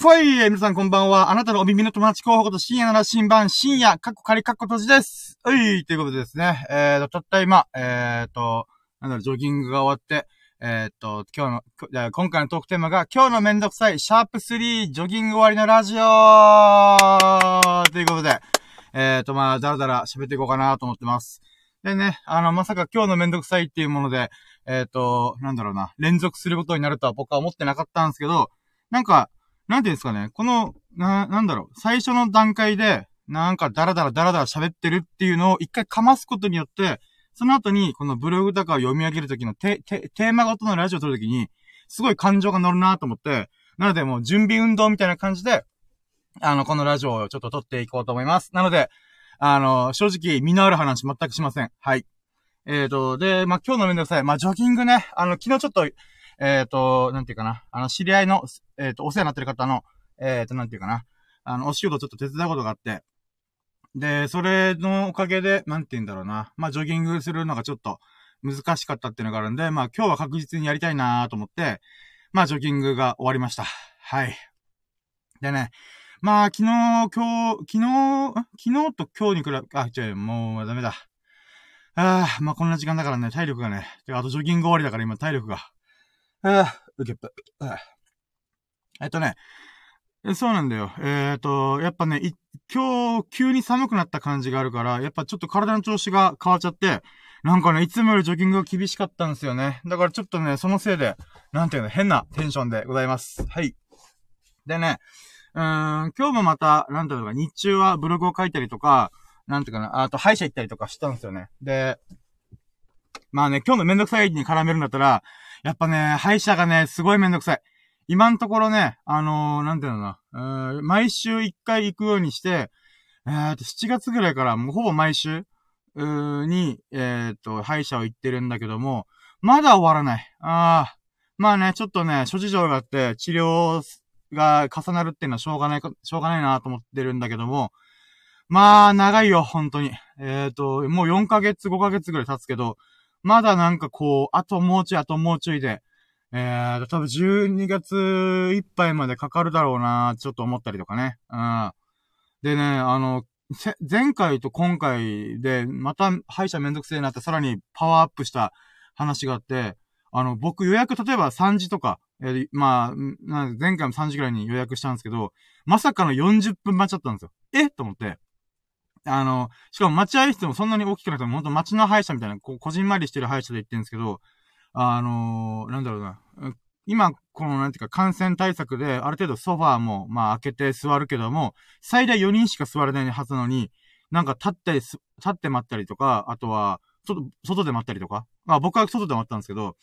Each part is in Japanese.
ファイ皆さんこんばんは。あなたのお耳の友達候補こと深夜なら新版、深夜、カッコ仮カッコ閉じです。はい、ということでですね。えーと、たった今、えーと、なんだろ、ジョギングが終わって、えーと、今日の、今回のトークテーマが、今日のめんどくさい、シャープ3、ジョギング終わりのラジオということで、えーと、まあ、だらだら喋っていこうかなと思ってます。でね、あの、まさか今日のめんどくさいっていうもので、えーと、なんだろうな、連続することになるとは僕は思ってなかったんですけど、なんか、なんていうんですかね、この、な、なんだろう、最初の段階で、なんかダラダラダラダラ喋ってるっていうのを一回かますことによって、その後に、このブログとかを読み上げるときのテ、テ、テーマごとのラジオを撮るときに、すごい感情が乗るなと思って、なのでもう準備運動みたいな感じで、あの、このラジオをちょっと撮っていこうと思います。なので、あの、正直、身のある話全くしません。はい。えーと、で、まあ、今日のめんどくさい。まあ、ジョギングね、あの、昨日ちょっと、えっ、ー、と、なんていうかな、あの、知り合いの、えっ、ー、と、お世話になってる方の、えっ、と、なんていうかな、あの、お仕事ちょっと手伝うことがあって、で、それのおかげで、なんて言うんだろうな、まあ、ジョギングするのがちょっと難しかったっていうのがあるんで、まあ、今日は確実にやりたいなと思って、まあ、ジョギングが終わりました。はい。でね、まあ、昨日、今日、昨日、昨日と今日に比べ、あ、違う、もうダメだ。ああ、まあこんな時間だからね、体力がね、あとジョギング終わりだから今体力が、ああ、受けっぱ、あえっとね、そうなんだよ。えっ、ー、と、やっぱね、今日、急に寒くなった感じがあるから、やっぱちょっと体の調子が変わっちゃって、なんかね、いつもよりジョギングが厳しかったんですよね。だからちょっとね、そのせいで、なんていうの、変なテンションでございます。はい。でね、うーん、今日もまた、なんていうのか、日中はブログを書いたりとか、なんていうかな、あと歯医者行ったりとかしたんですよね。で、まあね、今日のめんどくさいに絡めるんだったら、やっぱね、歯医者がね、すごいめんどくさい。今のところね、あのー、なんていうのな、えー、毎週一回行くようにして、えーと、7月ぐらいからもうほぼ毎週、に、えーと、歯医者を行ってるんだけども、まだ終わらない。ああ。まあね、ちょっとね、諸事情があって、治療が重なるっていうのはしょうがないか、しょうがないなと思ってるんだけども、まあ、長いよ、本当に。えっ、と、もう4ヶ月、5ヶ月ぐらい経つけど、まだなんかこう、あともうちょい、あともうちょいで、えー、多分12月いっぱいまでかかるだろうな、ちょっと思ったりとかね。うん。でね、あの、前回と今回で、また歯医者めんどくせえなってさらにパワーアップした話があって、あの、僕予約例えば3時とか、え、まあ、前回も3時ぐらいに予約したんですけど、まさかの40分待っちゃったんですよ。えと思って。あの、しかも待合室もそんなに大きくなくても、ほんと街の歯医者みたいな、こう、こじんまりしてる歯医者で行ってるんですけど、あのー、なんだろうな。今、この、なんていうか、感染対策で、ある程度ソファーも、まあ、開けて座るけども、最大4人しか座れないはずなのに、なんか立って立って待ったりとか、あとは、外、外で待ったりとか。まあ、僕は外で待ったんですけど、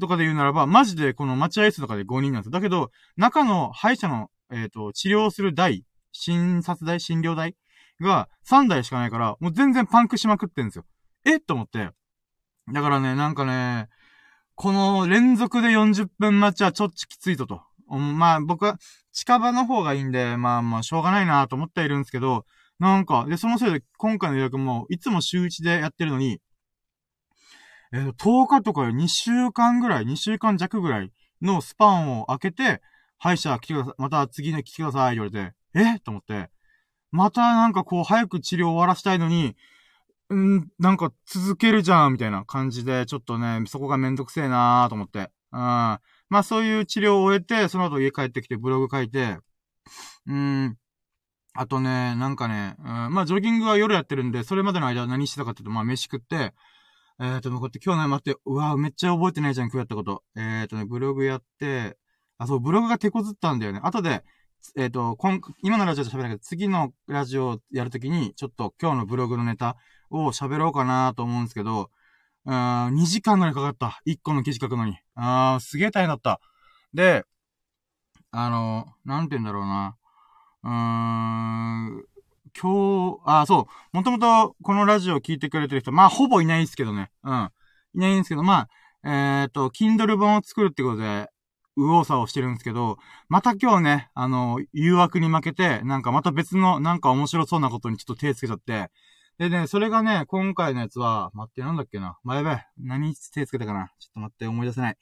とかで言うならば、マジでこの待合室とかで5人なんですだけど、中の歯医者の、えっ、ー、と、治療する台、診察台、診療台が3台しかないから、もう全然パンクしまくってんですよ。え？と思って。だからね、なんかね、この連続で40分待ちはちょっときついとと。まあ僕は近場の方がいいんで、まあまあしょうがないなと思っているんですけど、なんか、で、そのせいで今回の予約もいつも週1でやってるのに、えー、10日とか2週間ぐらい、2週間弱ぐらいのスパンを開けて、歯医者来てください、また次ね来てください、言われて、え？と思って、またなんかこう早く治療終わらしたいのに、んなんか続けるじゃん、みたいな感じで、ちょっとね、そこがめんどくせえなーと思って。うん。まあそういう治療を終えて、その後家帰ってきてブログ書いて、うん。あとね、なんかね、うん、まあジョギングは夜やってるんで、それまでの間何してたかっていうと、まあ飯食って、えーと、こうやって今日の待って、うわめっちゃ覚えてないじゃん、今日やったこと。えーとね、ブログやって、あ、そう、ブログが手こずったんだよね。後で、えっ、ー、と、今、今のラジオで喋らないけど、次のラジオやるときに、ちょっと今日のブログのネタを喋ろうかなと思うんですけど、うん、2時間ぐらいかかった。1個の記事書くのに。あー、すげえ大変だった。で、あの、なんて言うんだろうな。うーん、今日、あ、そう。もともとこのラジオを聞いてくれてる人、まあ、ほぼいないんですけどね。うん。いないんですけど、まあ、えっ、ー、と、Kindle 本を作るってことで、右往左往してるんですけど、また今日ね、あの、誘惑に負けて、なんかまた別の、なんか面白そうなことにちょっと手つけちゃって、でね、それがね、今回のやつは、待って、なんだっけな。まあ、やばい。何手つけたかな。ちょっと待って、思い出せない。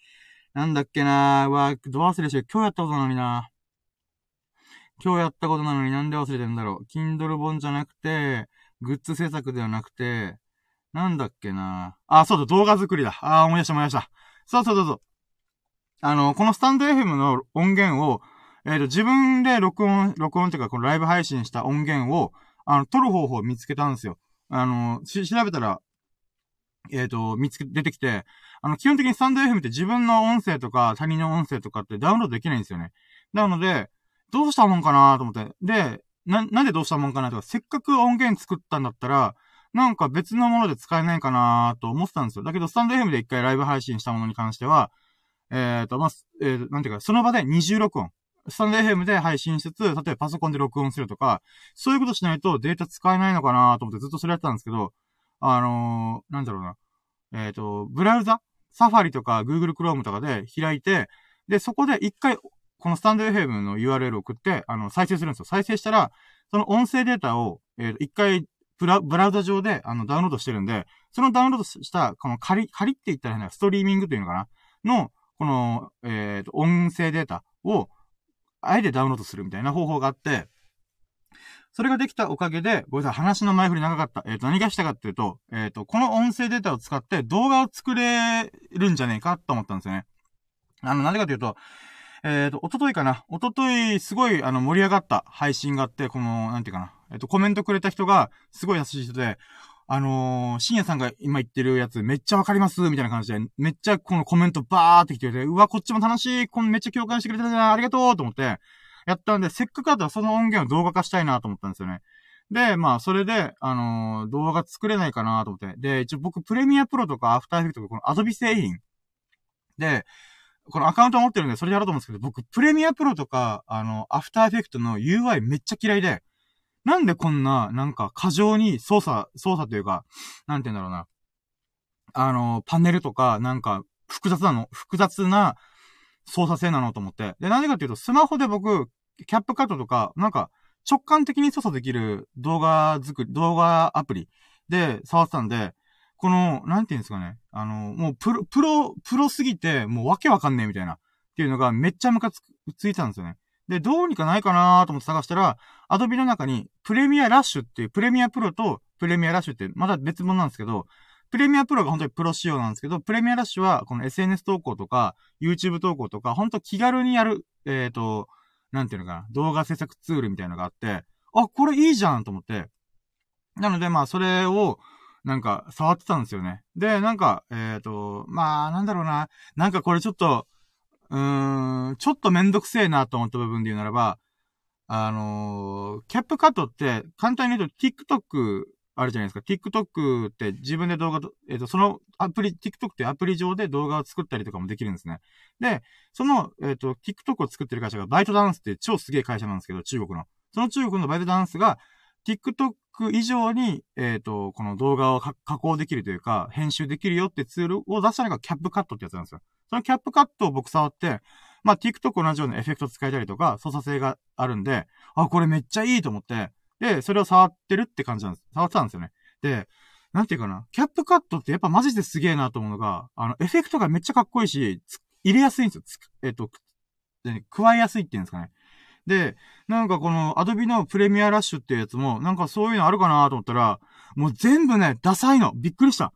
なんだっけなわ、どう忘れしよう。今日やったことなのにな今日やったことなのになんで忘れてんだろう。Kindle 本じゃなくて、グッズ制作ではなくて、なんだっけなあ、そうだ、動画作りだ。あ、思い出した思い出した。そうそうそうそう。あの、このスタンド FM の音源を、えっ、ー、と、自分で録音、録音っていうか、このライブ配信した音源を、あの、撮る方法を見つけたんですよ。あの、し、調べたら、えっ、ー、と、見つけ、出てきて、あの、基本的にスタンド FM って自分の音声とか、他人の音声とかってダウンロードできないんですよね。なので、どうしたもんかなと思って。で、な、なんでどうしたもんかなとか、せっかく音源作ったんだったら、なんか別のもので使えないかなと思ってたんですよ。だけど、スタンド FM で一回ライブ配信したものに関しては、えっ、ー、と、まあ、えー、なんていうか、その場で二重録音。スタンド FM で配信しつつ、例えばパソコンで録音するとか、そういうことしないとデータ使えないのかなと思ってずっとそれやってたんですけど、あのー、なんだろうな。えっ、ー、と、ブラウザ？サファリとか Google Chrome とかで開いて、で、そこで一回、このスタンド FM の URL を送って、あの、再生するんですよ。再生したら、その音声データを、えっー、一回、ブラ、ブラウザ上で、あの、ダウンロードしてるんで、そのダウンロードした、この仮、仮って言ったらね、ストリーミングというのかな？の、この、えっ、ー、と、音声データを、あえてダウンロードするみたいな方法があって、それができたおかげで、ごめんなさい、話の前振り長かった。えっ、ー、と、何がしたかっていうと、えっ、ー、と、この音声データを使って動画を作れるんじゃねえかと思ったんですよね。あの、なんでかというと、えっ、ー、と、おとといかな。おととい、すごい、あの、盛り上がった配信があって、この、なんていうかな。えっ、と、コメントくれた人が、すごい優しい人で、あのー、深夜さんが今言ってるやつめっちゃわかりますみたいな感じで、めっちゃこのコメントバーって来てて、うわ、こっちも楽しいこのめっちゃ共感してくれたじゃんありがとうと思って、やったんで、せっかくだったらその音源を動画化したいなと思ったんですよね。で、まあ、それで、あのー、動画作れないかなと思って。で、一応僕、プレミアプロとかアフターエフェクトとか、このアドビ製品で、このアカウント持ってるんで、それやろうと思うんですけど、僕、プレミアプロとか、あの、アフターエフェクトの UI めっちゃ嫌いで、なんでこんな、なんか、過剰に操作、操作というか、なんて言うんだろうな。あの、パネルとか、なんか、複雑なの、複雑な操作性なのと思って。で、なんでかっていうと、スマホで僕、キャップカットとか、なんか、直感的に操作できる動画作り、動画アプリで触ってたんで、この、なんて言うんですかね。あの、もうプロ、プロ、プロすぎて、もうわけわかんねえみたいな。っていうのがめっちゃムカつ、ついたんですよね。で、どうにかないかなと思って探したら、アドビの中に、プレミアラッシュっていう、プレミアプロとプレミアラッシュって、まだ別物なんですけど、プレミアプロが本当にプロ仕様なんですけど、プレミアラッシュは、この SNS 投稿とか、YouTube 投稿とか、本当気軽にやる、えっ、ー、と、なんていうのかな、動画制作ツールみたいなのがあって、あ、これいいじゃんと思って。なので、まあ、それを、なんか、触ってたんですよね。で、なんか、えっ、ー、と、まあ、なんだろうな。なんかこれちょっと、うーん、ちょっとめんどくせえなと思った部分で言うならば、あのー、キャップカットって、簡単に言うと TikTok あるじゃないですか。TikTok って自分で動画と、えっ、ー、と、そのアプリ、TikTok ってアプリ上で動画を作ったりとかもできるんですね。で、その、えっ、ー、と、TikTok を作ってる会社がバイトダンスって超すげえ会社なんですけど、中国の。その中国のバイトダンスが、TikTok 以上に、えっ、ー、と、この動画を加工できるというか、編集できるよってツールを出したのがキャップカットってやつなんですよ。そのキャップカットを僕触って、まあ、TikTok 同じようなエフェクト使えたりとか、操作性があるんで、あ、これめっちゃいいと思って、で、それを触ってるって感じなんです。触ってたんですよね。で、なんていうかな、キャップカットってやっぱマジですげえなと思うのが、あの、エフェクトがめっちゃかっこいいし、入れやすいんですよ。えっ、と、加えやすいっていうんですかね。で、なんかこの Adobe のプレミアラッシュっていうやつも、なんかそういうのあるかなと思ったら、もう全部ね、ダサいの。びっくりした。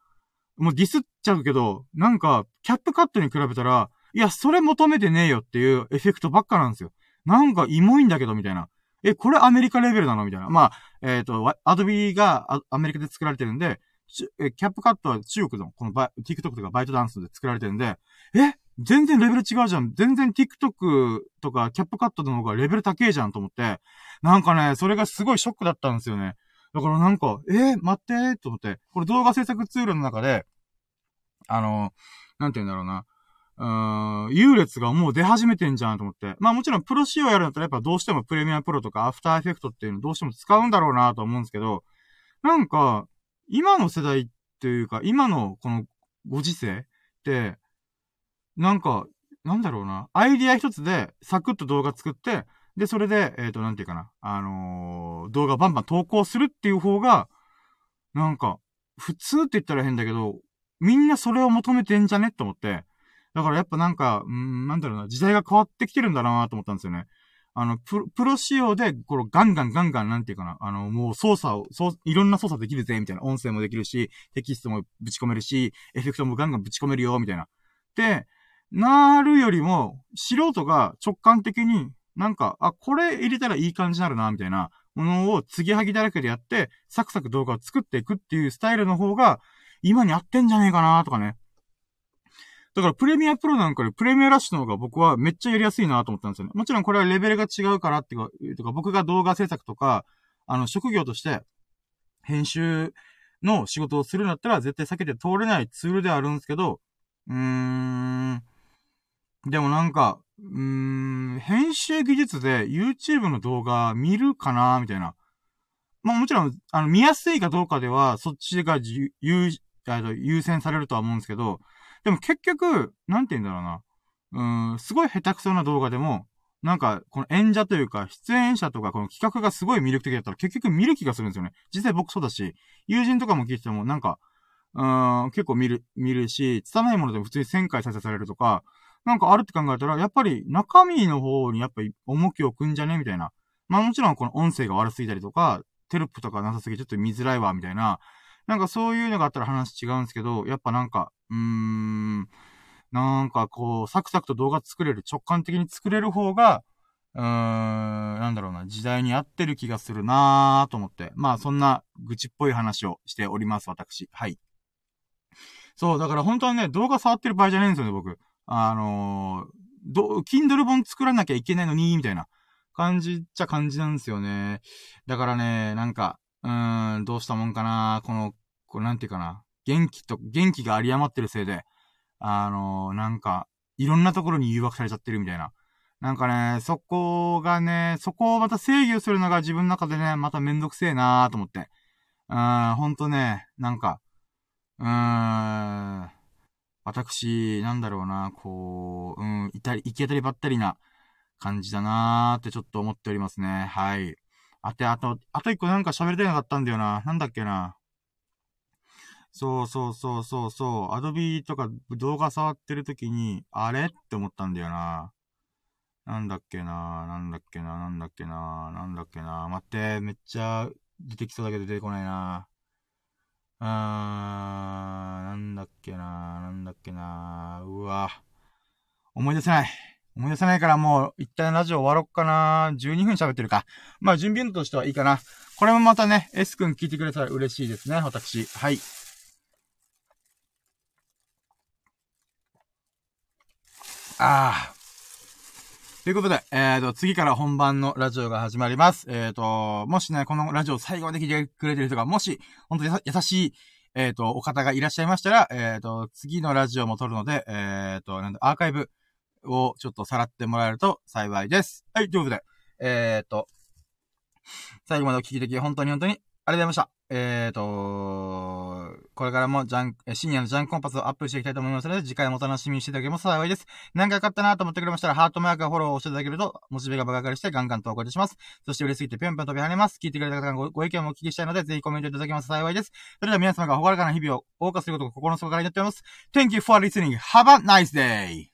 もうディスっちゃうけど、なんか、キャップカットに比べたら、いや、それ求めてねえよっていうエフェクトばっかなんですよ。なんか、イモいんだけど、みたいな。え、これアメリカレベルなのみたいな。まあ、えっ、ー、と、アドビがアメリカで作られてるんで、キャップカットは中国の、このバ TikTok とかバイトダンスで作られてるんで、え全然レベル違うじゃん。全然 TikTok とかキャップカットの方がレベル高えじゃんと思って、なんかね、それがすごいショックだったんですよね。だからなんか、えー、待ってと思って、これ動画制作ツールの中で、あの、なんて言うんだろうな。うん、優劣がもう出始めてんじゃんと思って。まあもちろんプロ仕様やるんだったらやっぱどうしてもプレミアプロとかアフターエフェクトっていうのどうしても使うんだろうなと思うんですけど、なんか、今の世代っていうか、今のこのご時世って、なんか、なんだろうな。アイディア一つで、サクッと動画作って、で、それで、えっ、ー、と、なんていうかな。あのー、動画バンバン投稿するっていう方が、なんか、普通って言ったら変だけど、みんなそれを求めてんじゃねと思って。だからやっぱなんか、うん、なんだろうな、時代が変わってきてるんだなと思ったんですよね。あの、プロ、プロ仕様で、このガンガンガンガン、なんていうかな、あの、もう操作を、そう、いろんな操作できるぜ、みたいな。音声もできるし、テキストもぶち込めるし、エフェクトもガンガンぶち込めるよ、みたいな。で、なるよりも、素人が直感的に、なんか、あ、これ入れたらいい感じになるな、みたいなものを継ぎはぎだらけでやって、サクサク動画を作っていくっていうスタイルの方が、今に合ってんじゃねえかな、とかね。だからプレミアプロなんかでプレミアラッシュの方が僕はめっちゃやりやすいなと思ったんですよね。もちろんこれはレベルが違うからっていうか、僕が動画制作とか、あの、職業として編集の仕事をするんだったら絶対避けて通れないツールではあるんですけど、うーん、でもなんか、うーん、編集技術で YouTube の動画見るかなみたいな。まあもちろん、あの、見やすいかどうかでは、そっちが優、優先されるとは思うんですけど、でも結局、なんて言うんだろうな。うん、すごい下手くそな動画でも、なんか、この演者というか、出演者とか、この企画がすごい魅力的だったら結局見る気がするんですよね。実際僕そうだし、友人とかも聞いてても、なんか、うん、結構見る、見るし、拙いものでも普通に1000回再生されるとか、なんかあるって考えたら、やっぱり中身の方にやっぱり重きを置くんじゃね？みたいな。まあもちろんこの音声が悪すぎたりとか、テロップとかなさすぎちょっと見づらいわ、みたいな。なんかそういうのがあったら話違うんですけど、やっぱなんか、うーん、なんかこう、サクサクと動画作れる、直感的に作れる方が、うーん、なんだろうな、時代に合ってる気がするなーと思って。まあそんな愚痴っぽい話をしております、私。はい。そう、だから本当はね、動画触ってる場合じゃないんですよね、僕。あのー、ど、Kindle 本作らなきゃいけないのに、みたいな感じっちゃ感じなんですよね。だからね、なんか、うーん、どうしたもんかな、この、これなんていうかな。元気と、元気が有り余ってるせいで、あのー、なんか、いろんなところに誘惑されちゃってるみたいな。なんかね、そこがね、そこをまた制御するのが自分の中でね、まためんどくせえなーと思って。うーん、ほんとね、なんか、うーん、私、なんだろうな、こう、うん、いたり、行き当たりばったりな感じだなーってちょっと思っておりますね。はい。あて、あと、あと一個なんか喋りたいなかったんだよな。なんだっけな。そうそうそうそうそう。アドビとか動画触ってる時に、あれ？って思ったんだよな。なんだっけななんだっけななんだっけななんだっけな待って、めっちゃ出てきそうだけど出てこないなあーん、なんだっけななんだっけなうわ。思い出せない。思い出せないからもう、一旦ラジオ終わろっかな12分喋ってるか。まあ、準備運動としてはいいかな。これもまたね、S 君聞いてくれたら嬉しいですね、私。はい。ああ。ということで、えっ、ー、と、次から本番のラジオが始まります。えっ、ー、と、もしね、このラジオ最後まで聞いてくれてる人が、もし、本当に優しい、えっ、ー、と、お方がいらっしゃいましたら、えっ、と、次のラジオも撮るので、えっ、と、なんだ、アーカイブをちょっとさらってもらえると幸いです。はい、ということで、えっ、と、最後までお聞きでき、本当に本当にありがとうございました。えーと、これからもジャン、深夜のジャンコンパスをアップしていきたいと思いますので、次回もお楽しみにしていただけます幸いです。何か良かったなと思ってくれましたら、ハートマークやフォローをしていただけると、モチベが爆上がりしてガンガン投稿いたします。そして嬉しすぎてぴょんぴょん飛び跳ねます。聞いてくれた方がご意見もお聞きしたいので、ぜひコメントいただけます幸いです。それでは皆様がほがらかな日々を謳歌することを心の底から祈っております。Thank you for listening. Have a nice day!